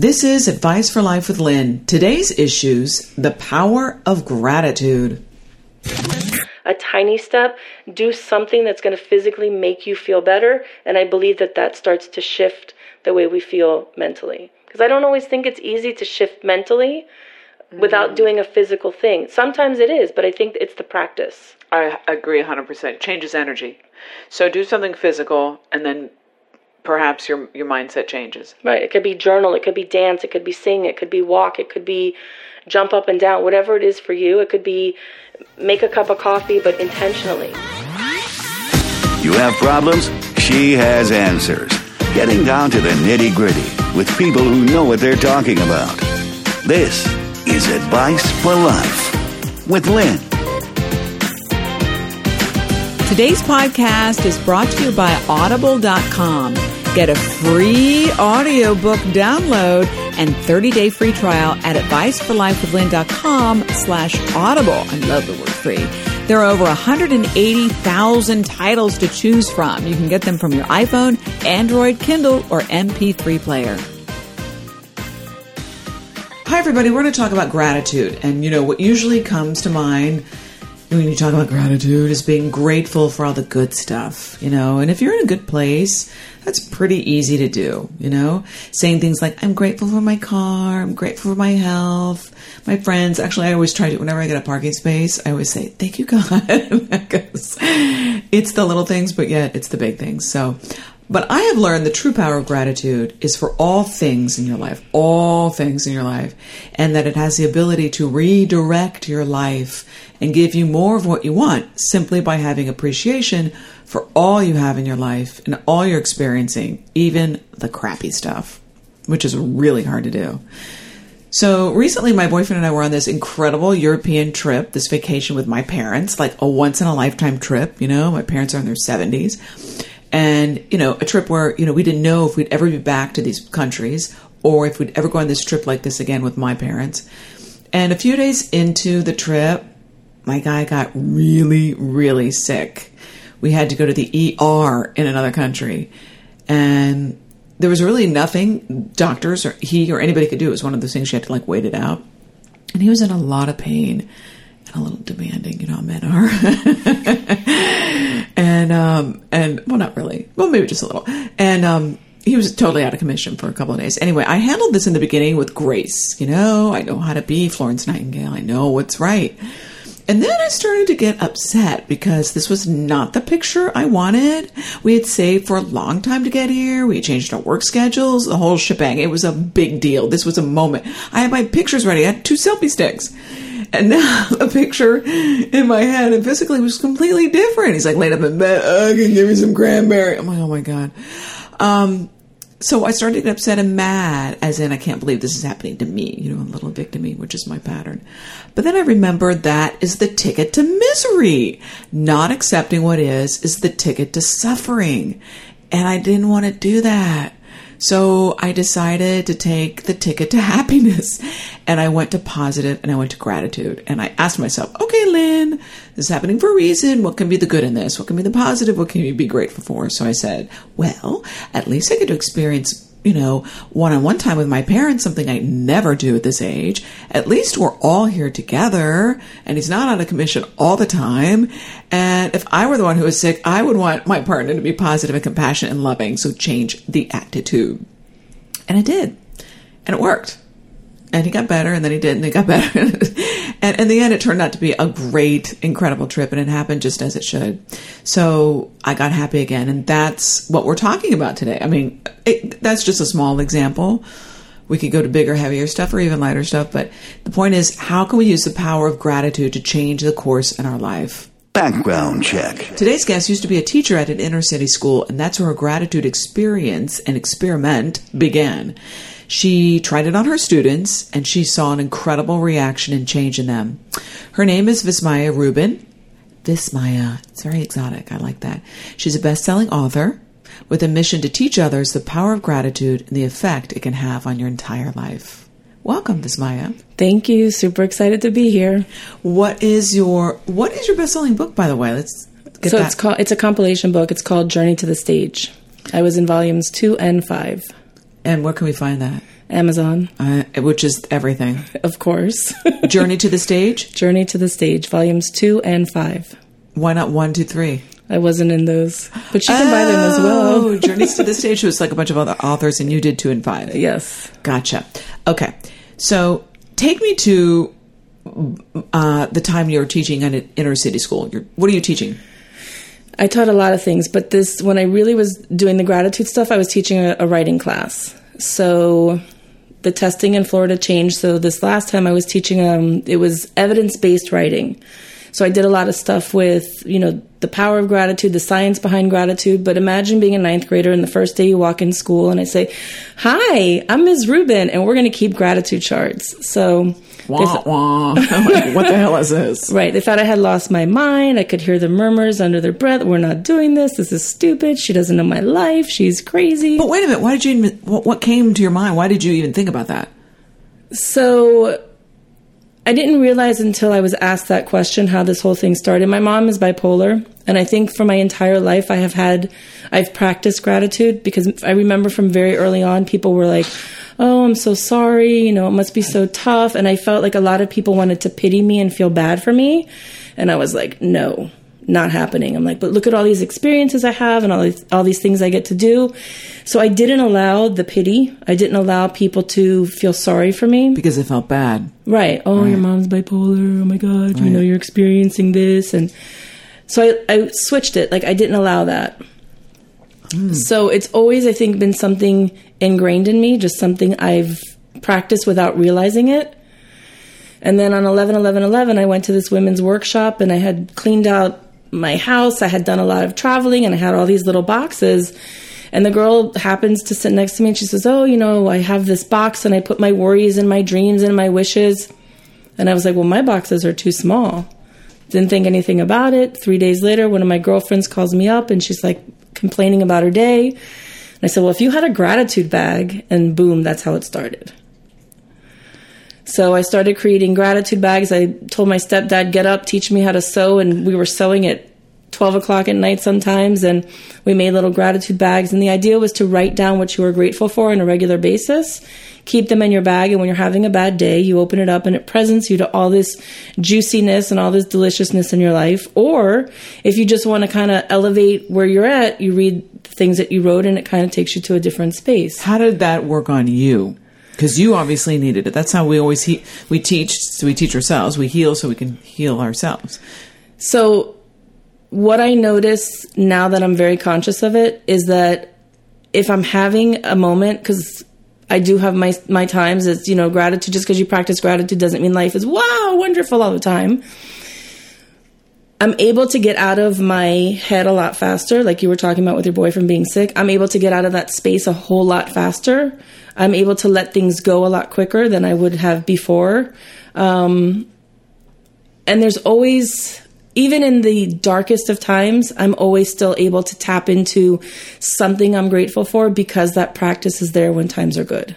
This is Advice for Life with Lynn. Today's issues the power of gratitude. A tiny step, do something that's going to physically make you feel better. And I believe that that starts to shift the way we feel mentally. Because I don't always think it's easy to shift mentally without mm-hmm. doing a physical thing. Sometimes it is, but I think it's the practice. I agree 100%. Changes energy. So do something physical and then perhaps your your mindset changes. Right. It could be journal, it could be dance, it could be sing, it could be walk, it could be jump up and down, whatever it is for you. It could be make a cup of coffee, but intentionally. You have problems? She has answers. Getting down to the nitty gritty with people who know what they're talking about. This is Advice for Life with Lynn. Today's podcast is brought to you by Audible.com. Get a free audiobook download and 30-day free trial at adviceforlifewithlynn.com slash audible. I love the word free. There are over 180,000 titles to choose from. You can get them from your iPhone, Android, Kindle, or MP3 player. Hi, everybody. We're going to talk about gratitude. And, you know, what usually comes to mind when you talk about gratitude is being grateful for all the good stuff, you know. And if you're in a good place, that's pretty easy to do, you know. Saying things like, I'm grateful for my car, I'm grateful for my health, my friends. Actually, I always try to, whenever I get a parking space, I always say, Thank you, God. because it's the little things, but yet it's the big things. So, but I have learned the true power of gratitude is for all things in your life, all things in your life, and that it has the ability to redirect your life and give you more of what you want simply by having appreciation for all you have in your life and all you're experiencing, even the crappy stuff, which is really hard to do. So recently, my boyfriend and I were on this incredible European trip, this vacation with my parents, like a once in a lifetime trip. You know, my parents are in their 70s and you know a trip where you know we didn't know if we'd ever be back to these countries or if we'd ever go on this trip like this again with my parents. And a few days into the trip my guy got really really sick. We had to go to the er in another country. And there was really nothing doctors or he or anybody could do. It was one of those things you had to like wait it out. And he was in a lot of pain a little demanding you know men are and um and well not really well maybe just a little and um he was totally out of commission for a couple of days. Anyway, I handled this in the beginning with grace. You know, I know how to be Florence Nightingale. I know what's right. And then I started to get upset because this was not the picture I wanted. We had saved for a long time to get here. We had changed our work schedules, the whole shebang. It was a big deal. This was a moment. I had my pictures ready. I had two selfie sticks. And now the picture in my head and physically was completely different. He's like laid up in bed. Oh, can give me some cranberry? I'm like, oh my God. Um, so I started to get upset and mad, as in, I can't believe this is happening to me, you know, a little victimy, which is my pattern. But then I remembered that is the ticket to misery. Not accepting what is, is the ticket to suffering. And I didn't want to do that. So I decided to take the ticket to happiness and I went to positive and I went to gratitude and I asked myself, okay, Lynn, this is happening for a reason. What can be the good in this? What can be the positive? What can you be grateful for? So I said, well, at least I get to experience you know, one on one time with my parents, something I never do at this age. At least we're all here together and he's not out of commission all the time. And if I were the one who was sick, I would want my partner to be positive and compassionate and loving. So change the attitude. And I did. And it worked and he got better and then he did and he got better. And in the end it turned out to be a great incredible trip and it happened just as it should. So i got happy again and that's what we're talking about today. I mean it, that's just a small example. We could go to bigger heavier stuff or even lighter stuff but the point is how can we use the power of gratitude to change the course in our life? Background check. Today's guest used to be a teacher at an inner city school, and that's where her gratitude experience and experiment began. She tried it on her students and she saw an incredible reaction and change in them. Her name is Vismaya Rubin. Vismaya, it's very exotic. I like that. She's a best selling author with a mission to teach others the power of gratitude and the effect it can have on your entire life. Welcome, Vismaya. Thank you. Super excited to be here. What is your what is your best selling book, by the way? Let's get so that. it's called it's a compilation book. It's called Journey to the Stage. I was in volumes two and five. And where can we find that? Amazon, Uh, which is everything. of course. Journey to the stage. Journey to the Stage, volumes two and five. Why not one, two, three? I wasn't in those, but you can buy them as well. Oh, Journeys to the stage was like a bunch of other authors, and you did two and five. Yes. Gotcha. Okay, so take me to uh, the time you were teaching at an inner city school. You're, what are you teaching? I taught a lot of things, but this, when I really was doing the gratitude stuff, I was teaching a, a writing class. So the testing in Florida changed. So this last time I was teaching, um, it was evidence based writing. So I did a lot of stuff with, you know, the power of gratitude, the science behind gratitude. But imagine being a ninth grader and the first day you walk in school and I say, Hi, I'm Ms. Rubin and we're going to keep gratitude charts. So Wah, th- wah. Like, what the hell is this? Right. They thought I had lost my mind. I could hear the murmurs under their breath. We're not doing this. This is stupid. She doesn't know my life. She's crazy. But wait a minute. Why did you what came to your mind? Why did you even think about that? So I didn't realize until I was asked that question how this whole thing started. My mom is bipolar, and I think for my entire life I have had I've practiced gratitude because I remember from very early on people were like, "Oh, I'm so sorry, you know, it must be so tough." And I felt like a lot of people wanted to pity me and feel bad for me, and I was like, "No." Not happening. I'm like, but look at all these experiences I have and all these all these things I get to do. So I didn't allow the pity. I didn't allow people to feel sorry for me. Because it felt bad. Right. Oh, your mom's bipolar. Oh my God. You know, you're experiencing this. And so I, I switched it. Like, I didn't allow that. Hmm. So it's always, I think, been something ingrained in me, just something I've practiced without realizing it. And then on 11 11 11, I went to this women's workshop and I had cleaned out my house. I had done a lot of traveling and I had all these little boxes. And the girl happens to sit next to me and she says, Oh, you know, I have this box and I put my worries and my dreams and my wishes. And I was like, Well, my boxes are too small. Didn't think anything about it. Three days later, one of my girlfriends calls me up and she's like complaining about her day. And I said, Well, if you had a gratitude bag, and boom, that's how it started. So I started creating gratitude bags. I told my stepdad, get up, teach me how to sew. And we were sewing at 12 o'clock at night sometimes. And we made little gratitude bags. And the idea was to write down what you were grateful for on a regular basis, keep them in your bag. And when you're having a bad day, you open it up and it presents you to all this juiciness and all this deliciousness in your life. Or if you just want to kind of elevate where you're at, you read the things that you wrote and it kind of takes you to a different space. How did that work on you? Because you obviously needed it. That's how we always he- we teach. So we teach ourselves. We heal so we can heal ourselves. So, what I notice now that I'm very conscious of it is that if I'm having a moment, because I do have my my times, it's you know gratitude. Just because you practice gratitude doesn't mean life is wow wonderful all the time. I'm able to get out of my head a lot faster, like you were talking about with your boyfriend being sick. I'm able to get out of that space a whole lot faster. I'm able to let things go a lot quicker than I would have before. Um, and there's always even in the darkest of times i'm always still able to tap into something i'm grateful for because that practice is there when times are good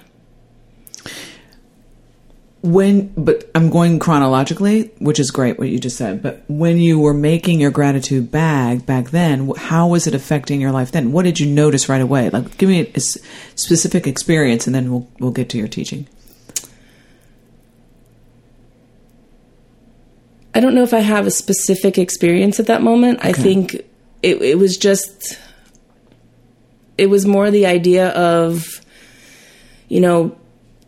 When, but I'm going chronologically, which is great what you just said. But when you were making your gratitude bag back then, how was it affecting your life then? What did you notice right away? Like, give me a specific experience, and then we'll we'll get to your teaching. i don't know if i have a specific experience at that moment i think it, it was just it was more the idea of you know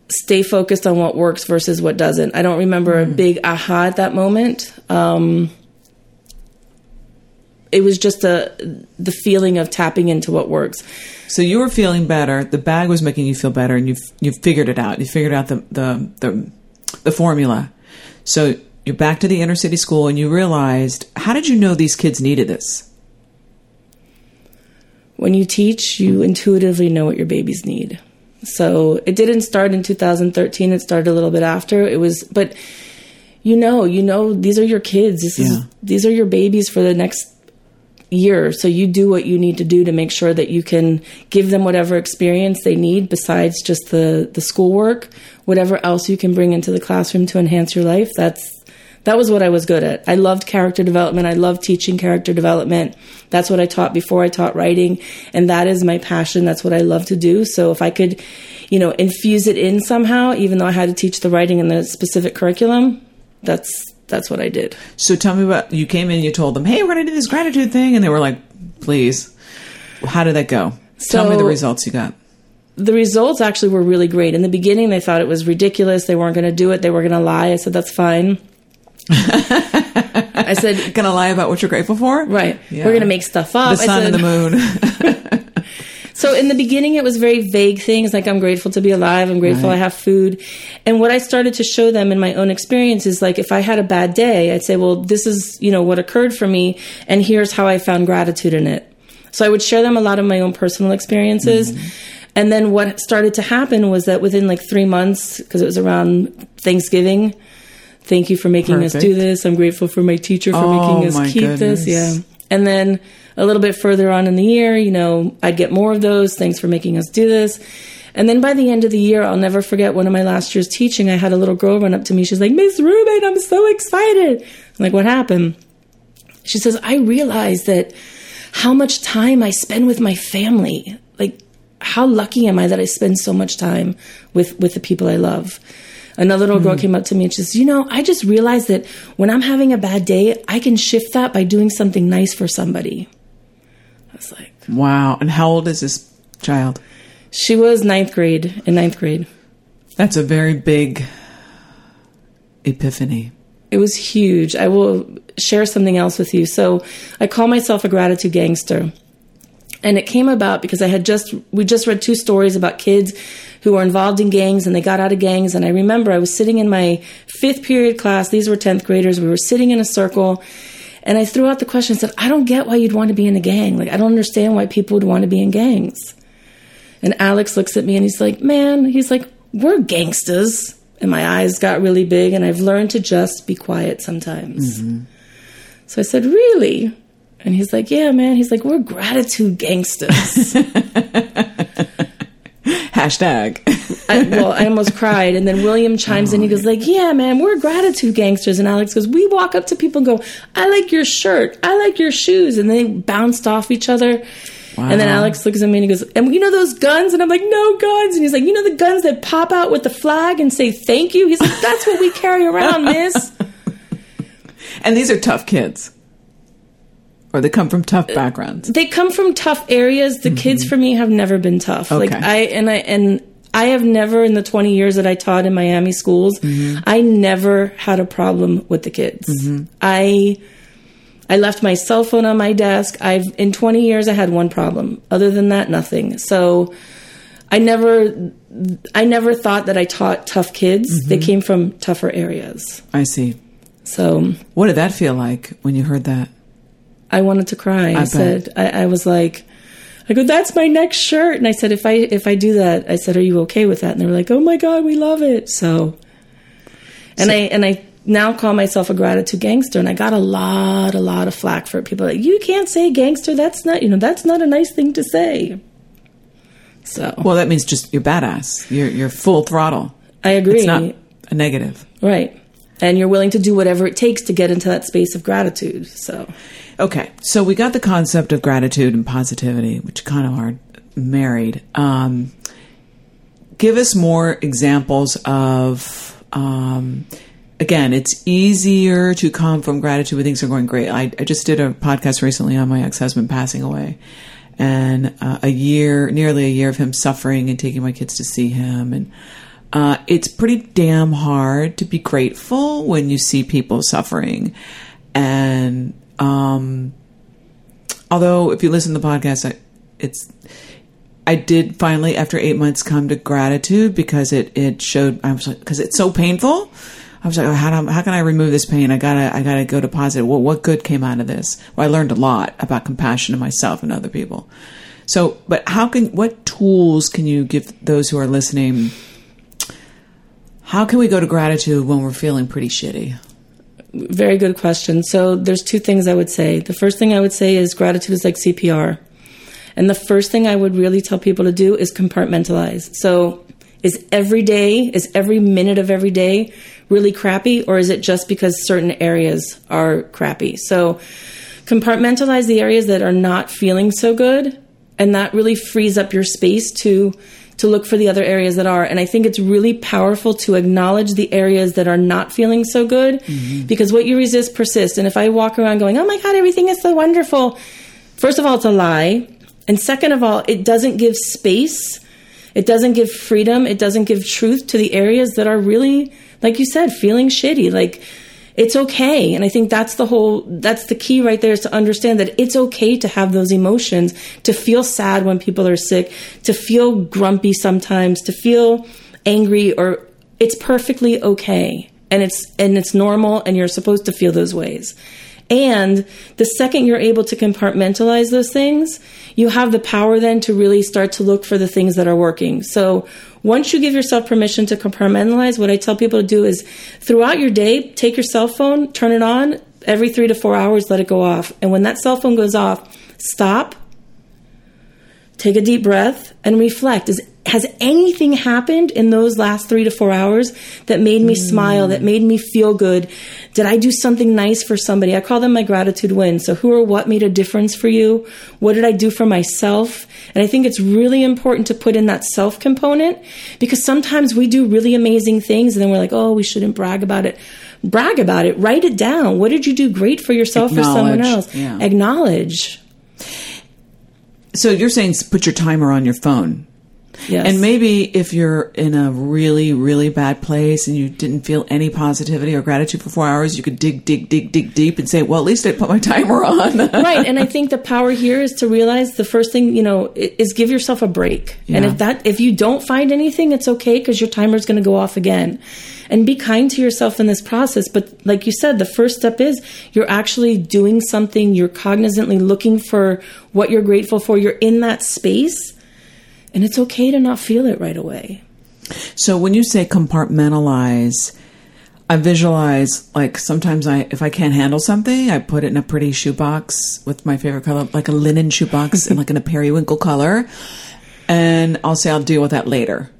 stay focused on what works versus what doesn't i don't remember a big aha at that moment um, it was just a the feeling of tapping into what works So you were feeling better. The bag was making you feel better, and you you figured it out. You figured out the the the, the formula. So you're back to the inner city school, and you realized how did you know these kids needed this? when you teach, you intuitively know what your babies need. So it didn't start in 2013. It started a little bit after. It was, but you know, you know, these are your kids. This is these are your babies for the next year. So you do what you need to do to make sure that you can give them whatever experience they need besides just the the schoolwork. Whatever else you can bring into the classroom to enhance your life. That's That was what I was good at. I loved character development. I loved teaching character development. That's what I taught before I taught writing. And that is my passion. That's what I love to do. So if I could, you know, infuse it in somehow, even though I had to teach the writing in the specific curriculum, that's that's what I did. So tell me about you came in, you told them, "Hey, we're going to do this gratitude thing," and they were like, "Please." How did that go? tell me the results you got. the results actually were really great. In the beginning, they thought it was ridiculous. They weren't going to do it. They were going to lie. I said, that's fine. I said, Gonna lie about what you're grateful for? right. Yeah. We're going to make stuff up. The sun said- and the moon. So in the beginning, it was very vague things like I'm grateful to be alive. I'm grateful Right. I have food. And what I started to show them in my own experience is like if I had a bad day, I'd say, well, this is, you know, what occurred for me and here's how I found gratitude in it. So I would share them a lot of my own personal experiences. Mm-hmm. And then what started to happen was that within like three months, because it was around Thanksgiving, thank you for making us do this. I'm grateful for my teacher for Oh, making us keep goodness. this. Yeah. And then a little bit further on in the year, you know, I'd get more of those. Thanks for making us do this. And then by the end of the year, I'll never forget one of my last year's teaching. I had a little girl run up to me. She's like, Miss Rubin, I'm so excited. I'm like, what happened? She says, I realized that how much time I spend with my family. Like, how lucky am I that I spend so much time with, with the people I love? Another little girl hmm. came up to me and she says, You know, I just realized that when I'm having a bad day, I can shift that by doing something nice for somebody. I was like, wow. And how old is this child? She was ninth grade, in ninth grade. That's a very big epiphany. It was huge. I will share something else with you. So I call myself a gratitude gangster. And it came about because I had just, we just read two stories about kids who were involved in gangs and they got out of gangs. And I remember I was sitting in my fifth period class. These were 10th graders. We were sitting in a circle. And I threw out the question and said, I don't get why you'd want to be in a gang. Like, I don't understand why people would want to be in gangs. And Alex looks at me and he's like, Man, he's like, we're gangsters. And my eyes got really big, and I've learned to just be quiet sometimes. Mm-hmm. So I said, Really? And he's like, Yeah, man. He's like, We're gratitude gangsters. Hashtag. I, well, I almost cried. And then William chimes in. He goes like, "Yeah, man, we're gratitude gangsters." And Alex goes, "We walk up to people and go, I like your shirt. I like your shoes." And they bounced off each other. Wow. And then Alex looks at me and he goes, "And you know those guns?" And I'm like, "No guns." And he's like, "You know the guns that pop out with the flag and say thank you?" He's like, "That's what we carry around, miss." and these are tough kids. Or they come from tough uh, backgrounds. they come from tough areas. The kids mm-hmm. for me have never been tough. Like I and I and I have never in the 20 years that I taught in Miami schools, mm-hmm. I never had a problem with the kids. Mm-hmm. I I left my cell phone on my desk. I've in 20 years I had one problem. Other than that nothing. So I never I never thought that I taught tough kids. They came from tougher areas. I see. So What did that feel like when you heard that? I wanted to cry. I, bet. said, I, I was like, I go, that's my next shirt. And I said, if I if I do that, I said, are you okay with that? And they were like, oh my god, we love it. So, and I and I now call myself a gratitude gangster, and I got a lot, a lot of flack for it. People like, you can't say gangster. That's not, you know, that's not a nice thing to say. So Well, that means just you're badass. You're you're full throttle. I agree. It's not a negative. right. And you're willing to do whatever it takes to get into that space of gratitude. So Okay, so we got the concept of gratitude and positivity, which kind of are married. Um, give us more examples of. Um, again, it's easier to come from gratitude when things are going great. I, I just did a podcast recently on my ex-husband passing away, and uh, a year, nearly a year of him suffering and taking my kids to see him, and uh, it's pretty damn hard to be grateful when you see people suffering, and um, although if you listen to the podcast, I, it's I did finally after eight months come to gratitude because it it showed I was like because it's so painful. I was like, oh, how do, how can I remove this pain? I gotta I gotta go to positive. What what good came out of this? Well, I learned a lot about compassion in myself and other people. So, but how can what tools can you give those who are listening? How can we go to gratitude when we're feeling pretty shitty? Very good question. So there's two things I would say. The first thing I would say is gratitude is like CPR. And the first thing I would really tell people to do is compartmentalize. So Is every day, is every minute of every day really crappy, or is it just because certain areas are crappy? So compartmentalize the areas that are not feeling so good, and that really frees up your space to to look for the other areas that are. And I think it's really powerful to acknowledge the areas that are not feeling so good Mm-hmm. because what you resist persists. And if I walk around going, oh my God, everything is so wonderful, first of all, it's a lie. And second of all, it doesn't give space. It doesn't give freedom. It doesn't give truth to the areas that are really, like you said, feeling shitty. Like, it's okay. And I think that's the whole, that's the key right there is to understand that it's okay to have those emotions, to feel sad when people are sick, to feel grumpy sometimes, to feel angry or it's perfectly okay. And it's, and it's normal and you're supposed to feel those ways. And the second you're able to compartmentalize those things, you have the power then to really start to look for the things that are working. So once you give yourself permission to compartmentalize, what I tell people to do is throughout your day, take your cell phone, turn it on every three to four hours, let it go off. And when that cell phone goes off, stop, take a deep breath, and reflect. Is has anything happened in those last three to four hours that made me hmm. smile, that made me feel good? Did I do something nice for somebody? I call them my gratitude wins. So, who or what made a difference for you? What did I do for myself? And I think it's really important to put in that self component because sometimes we do really amazing things and then we're like, oh, we shouldn't brag about it. Brag about it, write it down. What did you do great for yourself or someone else? yeah. Acknowledge. So you're saying put your timer on your phone. Yes. And maybe if you're in a really, really bad place and you didn't feel any positivity or gratitude for four hours, you could dig, dig, dig, dig deep and say, well, at least I put my timer on. right and i think the power here is to realize the first thing you know is give yourself a break and if that if you don't find anything it's okay because your timer is going to go off again and be kind to yourself in this process but like you said the first step is you're actually doing something you're cognizantly looking for what you're grateful for you're in that space and it's okay to not feel it right away So when you say compartmentalize, I visualize like sometimes I if I can't handle something, I put it in a pretty shoebox with my favorite color, like a linen shoebox and like in a periwinkle color. And I'll say I'll deal with that later.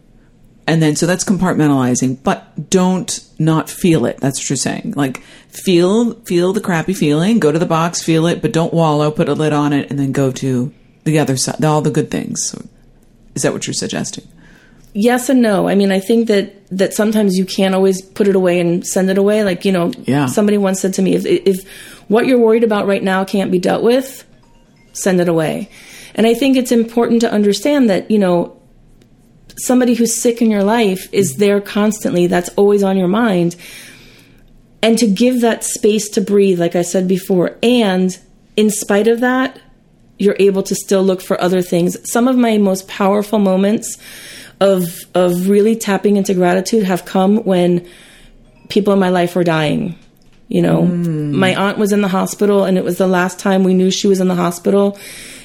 And then so that's compartmentalizing, but don't not feel it. That's what you're saying. Like feel feel the crappy feeling, go to the box, feel it, but don't wallow, put a lid on it, and then go to the other side, all the good things. Is that what you're suggesting? yes and no. I mean, I think that that sometimes you can't always put it away and send it away. Like you know, Yeah. somebody once said to me, if if what you're worried about right now can't be dealt with, send it away. And I think it's important to understand that you know somebody who's sick in your life is there constantly. That's always on your mind. And to give that space to breathe, like I said before, and in spite of that, you're able to still look for other things. Some of my most powerful moments of of really tapping into gratitude have come when people in my life were dying. You know, hmm. my aunt was in the hospital and it was the last time we knew she was in the hospital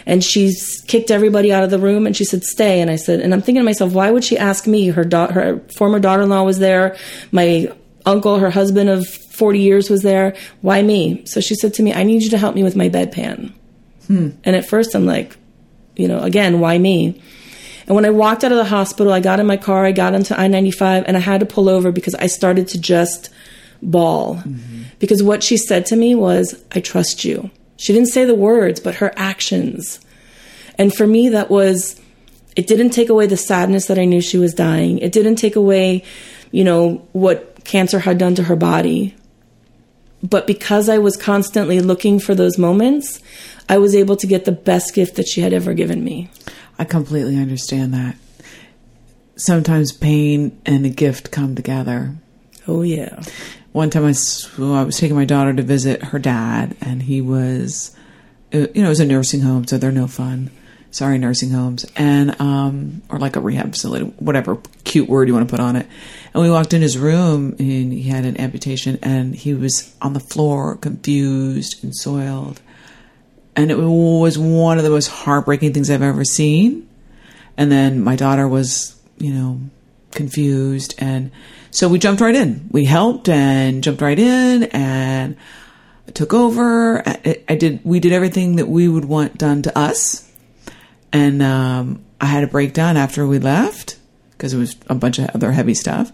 and she kicked everybody out of the room and she said stay and I said and I'm thinking to myself why would she ask me? Her da- her former daughter-in-law was there. My uncle her husband of 40 years was there. Why me? So she said to me I need you to help me with my bedpan and at first I'm like you know again why me and when I walked out of the hospital, I got in my car, I got into I 95, and I had to pull over because I started to just bawl. Because what she said to me was, I trust you. She didn't say the words, but her actions. And for me, that was, it didn't take away the sadness that I knew she was dying. It didn't take away, you know, what cancer had done to her body. But because I was constantly looking for those moments, I was able to get the best gift that she had ever given me. I completely understand that. Sometimes pain and a gift come together. Oh, yeah. One time I, well, I was taking my daughter to visit her dad, and he was, uh, you know, it was a nursing home, so they're no fun. Sorry, nursing homes, and um, or like a rehab facility, whatever cute word you want to put on it. And we walked in his room, and he had an amputation, and he was on the floor, confused and soiled, and it was one of the most heartbreaking things I've ever seen. And then my daughter was, you know, confused. And so we jumped right in. We helped and jumped right in and took over. I, I did, we did everything that we would want done to us. And, um, I had a breakdown after we left because it was a bunch of other heavy stuff.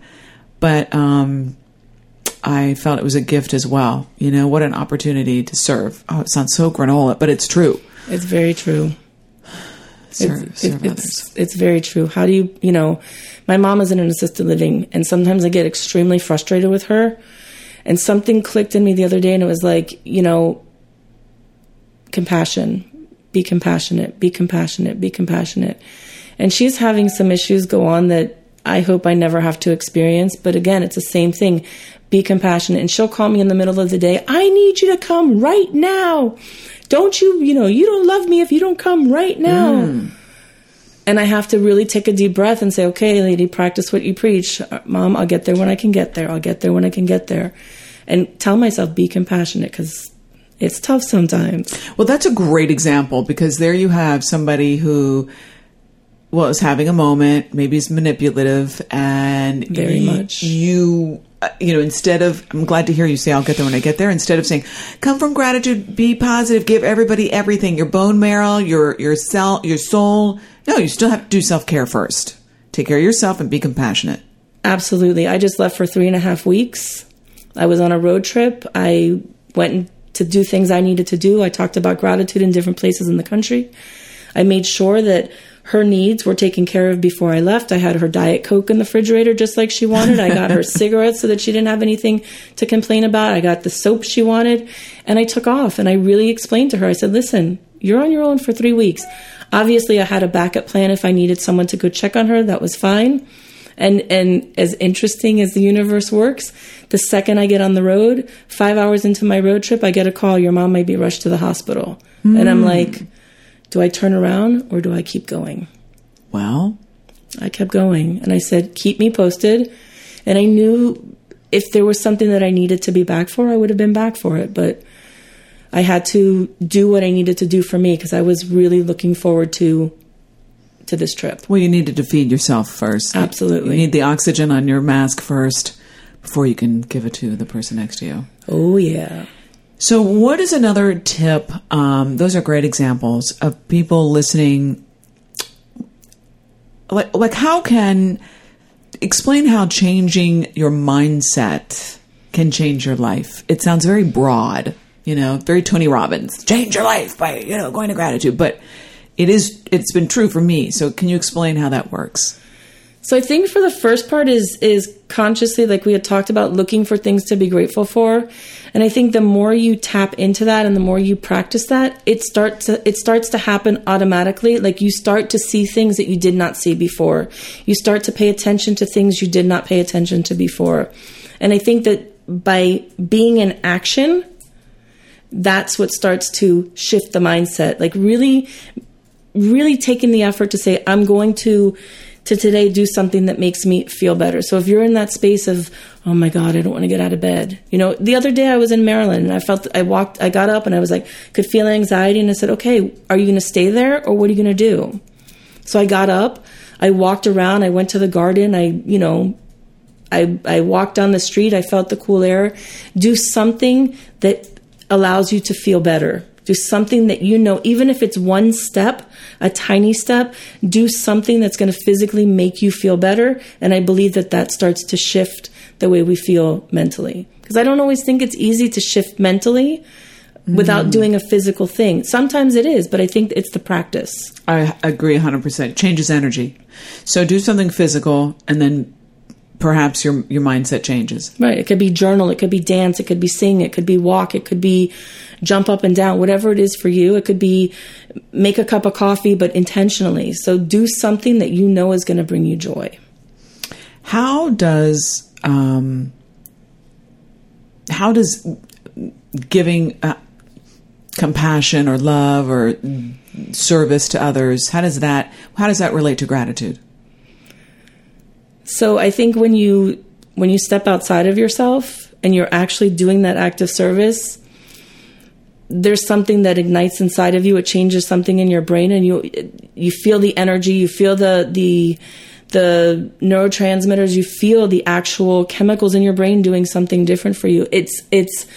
But um, I felt it was a gift as well. You know, what an opportunity to serve. Oh, it sounds so granola, but it's true. It's very true. Serve, it's, serve it's, it's very true. How do you, you know, my mom is in an assisted living, and sometimes I get extremely frustrated with her. And something clicked in me the other day, and it was like, you know, compassion, be compassionate, be compassionate, be compassionate. And she's having some issues go on that I hope I never have to experience. But again, it's the same thing. Be compassionate. And she'll call me in the middle of the day. I need you to come right now. Don't you, you know, you don't love me if you don't come right now. And I have to really take a deep breath and say, okay, lady, practice what you preach. Uh, Mom, I'll get there when I can get there. I'll get there when I can get there. And tell myself, be compassionate because it's tough sometimes. Well, that's a great example because there you have somebody who, well, is having a moment, maybe is manipulative, and Very much. You, Uh, you know, instead of, I'm glad to hear you say, I'll get there when I get there, instead of saying, come from gratitude, be positive, give everybody everything, your bone marrow, your, your cell, your soul. No, you still have to do self care first. Take care of yourself and be compassionate. Absolutely. I just left for three and a half weeks. I was on a road trip. I went to do things I needed to do. I talked about gratitude in different places in the country. I made sure that her needs were taken care of before I left. I had her Diet Coke in the refrigerator just like she wanted. I got her cigarettes so that she didn't have anything to complain about. I got the soap she wanted. And I took off and I really explained to her, I said, listen, you're on your own for three weeks. Obviously, I had a backup plan if I needed someone to go check on her. That was fine. And and as interesting as the universe works, the second I get on the road, five hours into my road trip, I get a call. Your mom might be rushed to the hospital, and I'm hmm. like, do I turn around or do I keep going? Well, I kept going, and I said, keep me posted. And I knew if there was something that I needed to be back for, I would have been back for it. But I had to do what I needed to do for me because I was really looking forward to to this trip. well, you needed to feed yourself first. Absolutely. You need the oxygen on your mask first before you can give it to the person next to you. Oh yeah. So, what is another tip? Um, those are great examples of people listening. Like, like, how can explain how changing your mindset can change your life? It sounds very broad, you know, very Tony Robbins. Change your life by you know going to gratitude, but it is. It's been true for me. So, can you explain how that works? So I think for the first part is is consciously like we had talked about looking for things to be grateful for. And I think the more you tap into that and the more you practice that, it starts to it starts to happen automatically. Like you start to see things that you did not see before. You start to pay attention to things you did not pay attention to before. And I think that by being in action, that's what starts to shift the mindset. Like really really taking the effort to say i'm going to to today do something that makes me feel better so if you're in that space of oh my god i don't want to get out of bed you know the other day i was in maryland and i felt i walked i got up and i was like could feel anxiety and i said okay are you going to stay there or what are you going to do so i got up i walked around i went to the garden i you know I, I walked down the street, I felt the cool air. Do something that allows you to feel better. Do something that you know, even if it's one step, a tiny step, do something that's going to physically make you feel better. And I believe that that starts to shift the way we feel mentally. Because I don't always think it's easy to shift mentally without mm. doing a physical thing. Sometimes it is, but I think it's the practice. I agree 100%. Changes energy. So, do something physical and then perhaps your your mindset changes. Right. It could be journal, it could be dance, it could be sing, it could be walk, it could be jump up and down, whatever it is for you. It could be make a cup of coffee, but intentionally. So do something that you know is going to bring you joy. How does um, how does giving uh, compassion or love or service to others how does that how does that relate to gratitude? So I think when you when you step outside of yourself and you're actually doing that act of service, there's something that ignites inside of you. It changes something in your brain, and you you feel the energy. You feel the the the neurotransmitters. You feel the actual chemicals in your brain doing something different for you. It's it's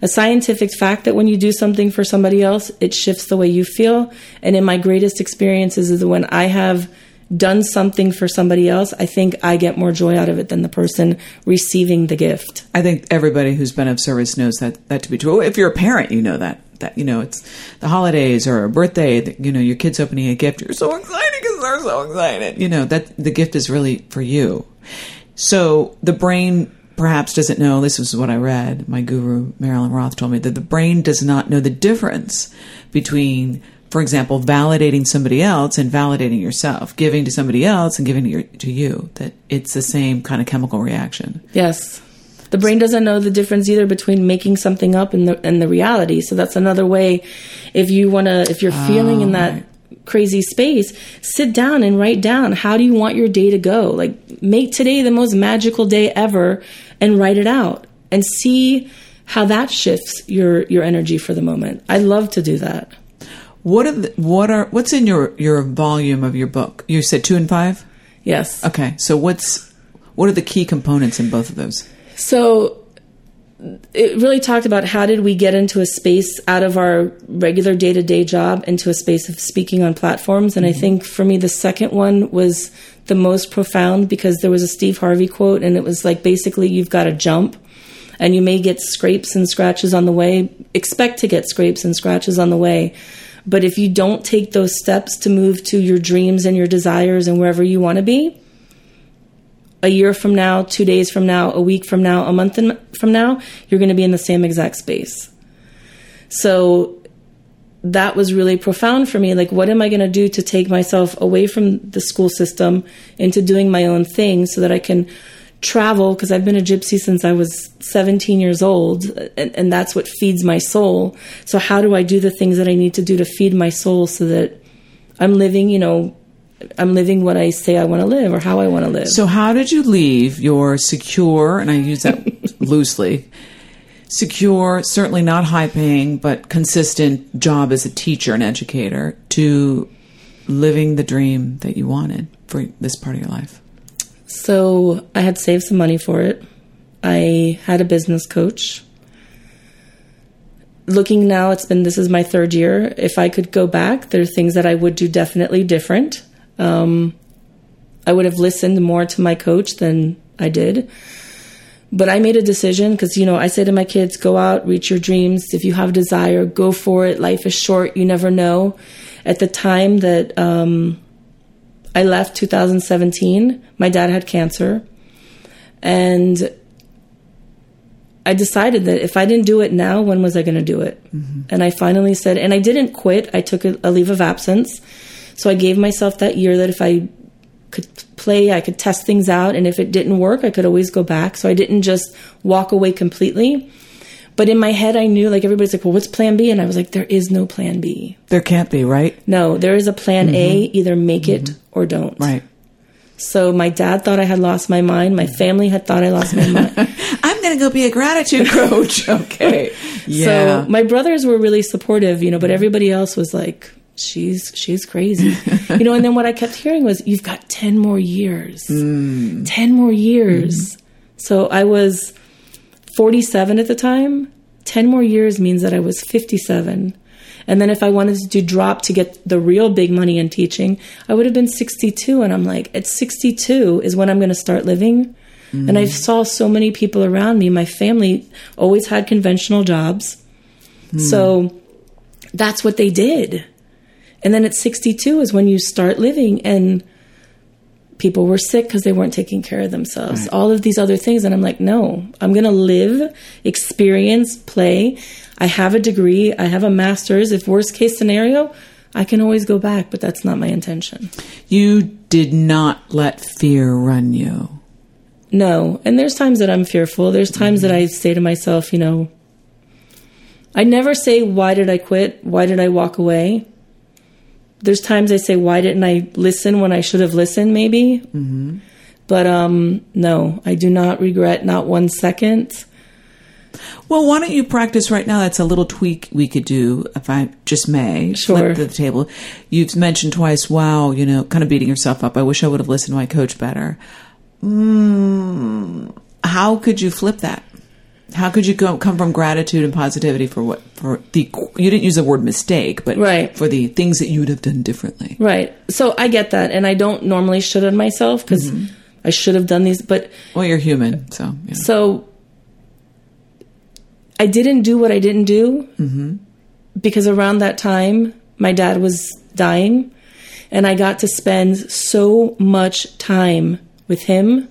a scientific fact that when you do something for somebody else, it shifts the way you feel. And in my greatest experiences is when I have done something for somebody else, I think I get more joy out of it than the person receiving the gift. I think everybody who's been of service knows that that to be true. Oh, if you're a parent, you know that that you know it's the holidays or a birthday. You know your kid's opening a gift. You're so excited because they're so excited. You know that the gift is really for you. So the brain perhaps doesn't know. This is what I read. My guru Marilyn Roth told me that the brain does not know the difference between. For example, validating somebody else and validating yourself, giving to somebody else and giving to, your, to you, that it's the same kind of chemical reaction. Yes. The brain doesn't know the difference either between making something up and the and the reality. So that's another way if you want to if you're feeling in that oh, crazy space, sit down and write down how do you want your day to go? Like make today the most magical day ever and write it out and see how that shifts your your energy for the moment. I love to do that. What are the, what are what's in your your volume of your book? You said two and five. Yes. Okay, so what's what are the key components in both of those? So it really talked about how did we get into a space out of our regular day to day job into a space of speaking on platforms. And I mm-hmm. think for me, the second one was the most profound because there was a Steve Harvey quote, and it was like basically, you've got to jump. And you may get scrapes and scratches on the way. Expect to get scrapes and scratches on the way. But if you don't take those steps to move to your dreams and your desires and wherever you want to be, a year from now, two days from now, a week from now, a month from now, you're going to be in the same exact space. So that was really profound for me. Like, what am I going to do to take myself away from the school system into doing my own thing so that I can travel? Because I've been a gypsy since I was 17 years old, and, and that's what feeds my soul. So, how do I do the things that I need to do to feed my soul so that I'm living, you know, I'm living what I say I want to live or how I want to live? So how did you leave your secure and I use that loosely secure, certainly not high paying, but consistent job as a teacher and educator to living the dream that you wanted for this part of your life? So I had saved some money for it. I had a business coach. Looking now, it's been this is my third year. If I could go back, there are things that I would do definitely different. Um, I would have listened more to my coach than I did. But I made a decision because, you know, I say to my kids, go out, reach your dreams. If you have desire, go for it. Life is short. You never know. At the time that um, I left 2017, my dad had cancer. And I decided that if I didn't do it now, when was I going to do it? Mm-hmm. And I finally said, and I didn't quit. I took a, a leave of absence. So I gave myself that year that if I could play, I could test things out. And if it didn't work, I could always go back. So I didn't just walk away completely. But in my head, I knew like everybody's like, well, what's plan B? And I was like, there is no plan B. There can't be, right? No, there is a plan A, mm-hmm. either make it mm-hmm. or don't. Right. So my dad thought I had lost my mind. My family had thought I lost my mind. I'm going to go be a gratitude coach. okay. Yeah. So my brothers were really supportive, you know, but everybody else was like, she's she's crazy, you know. And then what I kept hearing was, you've got ten more years, mm. ten more years. Mm-hmm. So I was 47 at the time. Ten more years means that I was 57. And then if I wanted to drop to get the real big money in teaching, I would have been 62. And I'm like, at 62 is when I'm going to start living. And I mm. saw so many people around me. My family always had conventional jobs. Mm. So that's what they did. And then at 62 is when you start living and people were sick because they weren't taking care of themselves. All of these other things. And I'm like, no, I'm going to live, experience, play. I have a degree, I have a master's. If worst case scenario, I can always go back, but that's not my intention. you did not let fear run you. No. And there's times that I'm fearful. There's times that mm-hmm. I say to myself, you know, I never say, why did I quit? Why did I walk away? There's times I say, why didn't I listen when I should have listened, maybe? Mm-hmm. But um, no, I do not regret not one second. Well, why don't you practice right now? That's a little tweak we could do, if I just may. Sure. Flip the table. You've mentioned twice, wow, you know, kind of beating yourself up. I wish I would have listened to my coach better. Mm, how could you flip that? How could you go, come from gratitude and positivity for what for the you didn't use the word mistake, but Right. for the things that you would have done differently. Right. So I get that, and I don't normally should on myself because mm-hmm. I should have done these, but Well, you're human, so yeah. so I didn't do what I didn't do mm-hmm. because around that time my dad was dying, and I got to spend so much time with him,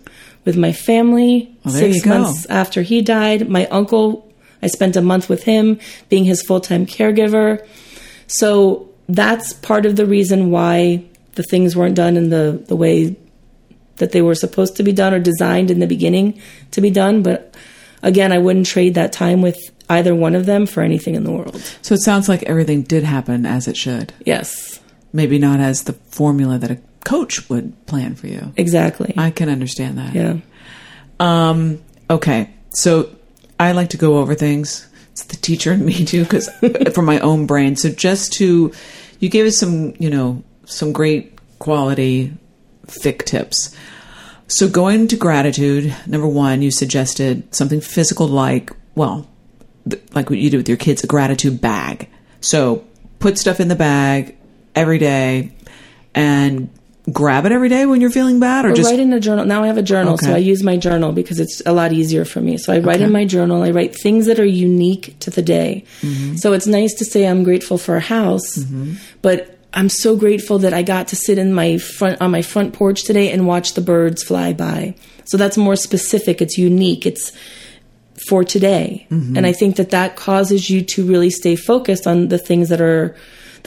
with my family. Well, six months after he died, my uncle, I spent a month with him, being his full time caregiver. So that's part of the reason why the things weren't done in the, the way that they were supposed to be done or designed in the beginning to be done. But again, I wouldn't trade that time with either one of them for anything in the world. So it sounds like everything did happen as it should. Yes, Maybe not as the formula that a coach would plan for you. exactly. I can understand that. yeah. Um, okay. So I like to go over things. It's the teacher and me too, because for my own brain. So just to, you gave us some, you know, some great quality, thick tips. So going to gratitude, number one, you suggested something physical like, well, th- like what you do with your kids, a gratitude bag. So put stuff in the bag every day and grab it every day when you're feeling bad or Or just write in a journal. Now I have a journal, so I use my journal because it's a lot easier for me. So I write Okay. in my journal. I write things that are unique to the day. Mm-hmm. So it's nice to say I'm grateful for a house, but I'm so grateful that I got to sit in my front on my front porch today and watch the birds fly by. So that's more specific. It's unique. It's for today, Mm-hmm. and I think that that causes you to really stay focused on the things that are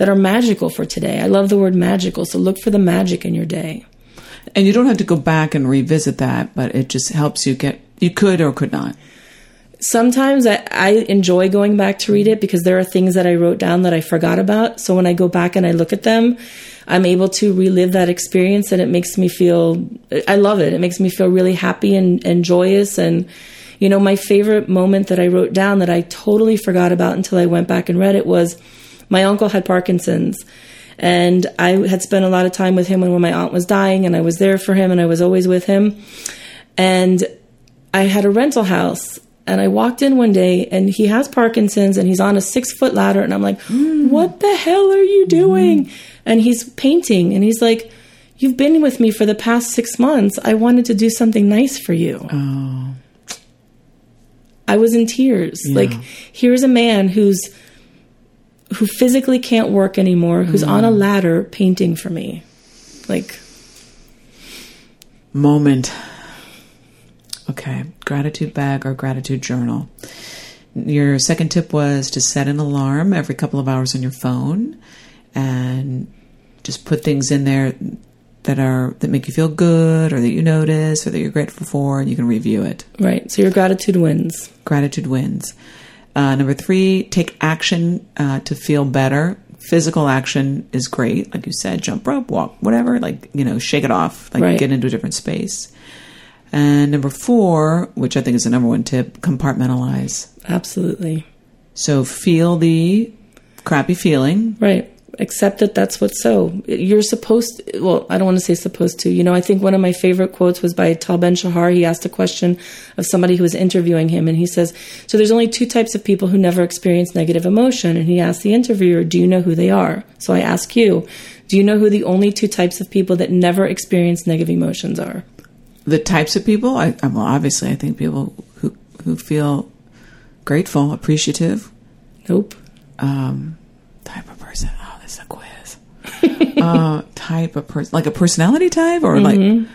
that are magical for today. I love the word magical. So look for the magic in your day. And you don't have to go back and revisit that, but it just helps you get. You could or could not. sometimes I, I enjoy going back to read it because there are things that I wrote down that I forgot about. So when I go back and I look at them, I'm able to relive that experience and it makes me feel, I love it. It makes me feel really happy and, and joyous. And, you know, my favorite moment that I wrote down that I totally forgot about until I went back and read it was my uncle had Parkinson's. And I had spent a lot of time with him when, when my aunt was dying, and I was there for him, and I was always with him. And I had a rental house and I walked in one day and he has Parkinson's and he's on a six foot ladder and I'm like, mm. what the hell are you mm-hmm. doing? And he's painting and he's like, you've been with me for the past six months. I wanted to do something nice for you. Oh, I was in tears. Like, here's a man who's, who physically can't work anymore, who's on a mm. ladder painting for me. Like, moment. Okay, gratitude bag or gratitude journal. Your second tip was to set an alarm every couple of hours on your phone, and just put things in there that are that make you feel good, or that you notice, or that you're grateful for, and you can review it. right. So your gratitude wins. Gratitude wins. Uh, number three, take action uh, to feel better. Physical action is great, like you said, jump rope, walk, whatever. Like you know, shake it off, like Right. get into a different space. And number four, which I think is the number one tip, compartmentalize. Absolutely. So feel the crappy feeling. Right. Accept that that's what's so. You're supposed well, I don't want to say supposed to. You know, I think one of my favorite quotes was by Tal Ben Shahar. He asked a question of somebody who was interviewing him, and he says, So there's only two types of people who never experience negative emotion. And he asked the interviewer, Do you know who they are? So I ask you, Do you know who the only two types of people that never experience negative emotions are? The types of people, I, well, obviously, I think people who who feel grateful, appreciative, Nope. um, type of is a quiz. uh, type of person, like a personality type, or like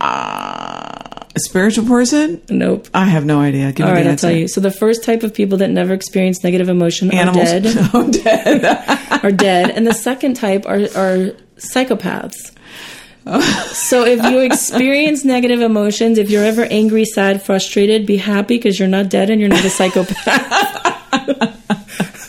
uh, a spiritual person. Nope. I have no idea. Give All me right, I'll answer. tell you. So the first type of people that never experience negative emotion Animals. are dead. oh, dead. are dead, and the second type are, are psychopaths. so if you experience negative emotions, if you're ever angry, sad, frustrated, be happy because you're not dead and you're not a psychopath.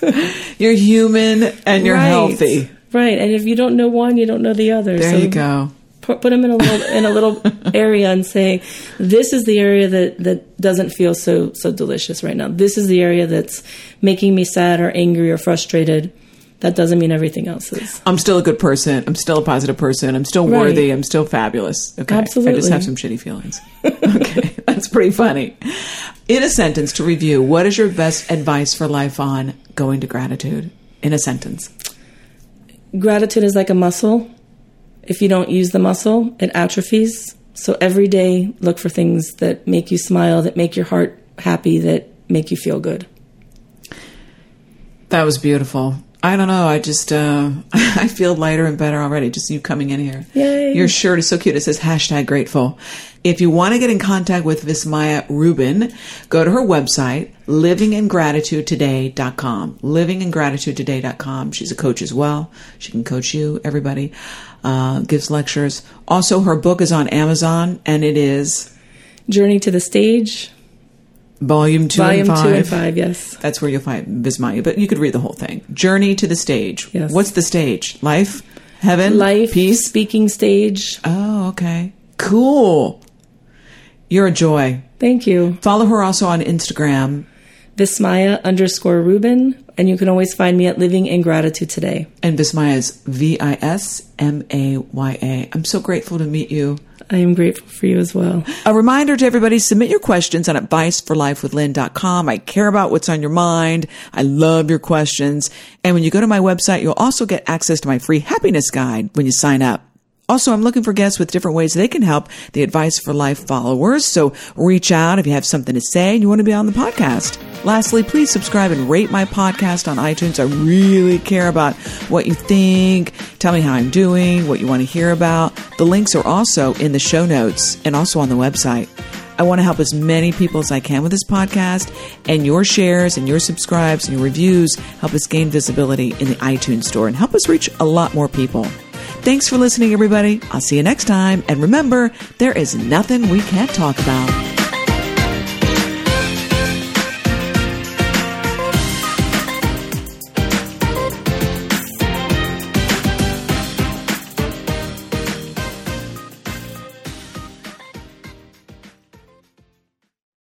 you're human and you're Right. healthy. Right, and if you don't know one, you don't know the other. There so you go. Put, put them in a little in a little area and say, "This is the area that that doesn't feel so so delicious right now. This is the area that's making me sad or angry or frustrated." That doesn't mean everything else is. I'm still a good person. I'm still a positive person. I'm still Right. worthy. I'm still fabulous. Okay. I just have some shitty feelings. okay. That's pretty funny. In a sentence to review, what is your best advice for life on going to gratitude? In a sentence. Gratitude is like a muscle. If you don't use the muscle, it atrophies. So every day, look for things that make you smile, that make your heart happy, that make you feel good. That was beautiful. I don't know. I just, uh, I feel lighter and better already. Just you coming in here. Yay. Your shirt is so cute. It says hashtag grateful. If you want to get in contact with Vismaya Rubin, go to her website, livingingratitudetoday.com. Livingingratitudetoday.com. She's a coach as well. She can coach you, everybody. Uh, gives lectures. Also, her book is on Amazon and it is Journey to the stage, volume two volume and five. two and five. Yes. That's where you'll find Vismaya, but you could read the whole thing. Journey to the stage. Yes. What's the stage? Life? Heaven? Life, Peace? speaking stage. Oh, okay. Cool. You're a joy. Thank you. Follow her also on Instagram. Vismaya underscore Rubin. And you can always find me at Living in Gratitude Today. And Vismaya is V I S M A Y A. I'm so grateful to meet you. I am grateful for you as well. A reminder to everybody, submit your questions on adviceforlifewithlynn.com. I care about what's on your mind. I love your questions. And when you go to my website, you'll also get access to my free happiness guide when you sign up. Also, I'm looking for guests with different ways they can help the Advice for Life followers. So reach out if you have something to say and you want to be on the podcast. Lastly, please subscribe and rate my podcast on iTunes. I really care about what you think. Tell me how I'm doing, what you want to hear about. The links are also in the show notes and also on the website. I want to help as many people as I can with this podcast, and your shares and your subscribes and your reviews help us gain visibility in the iTunes store and help us reach a lot more people. Thanks for listening, everybody. I'll see you next time. And remember, there is nothing we can't talk about.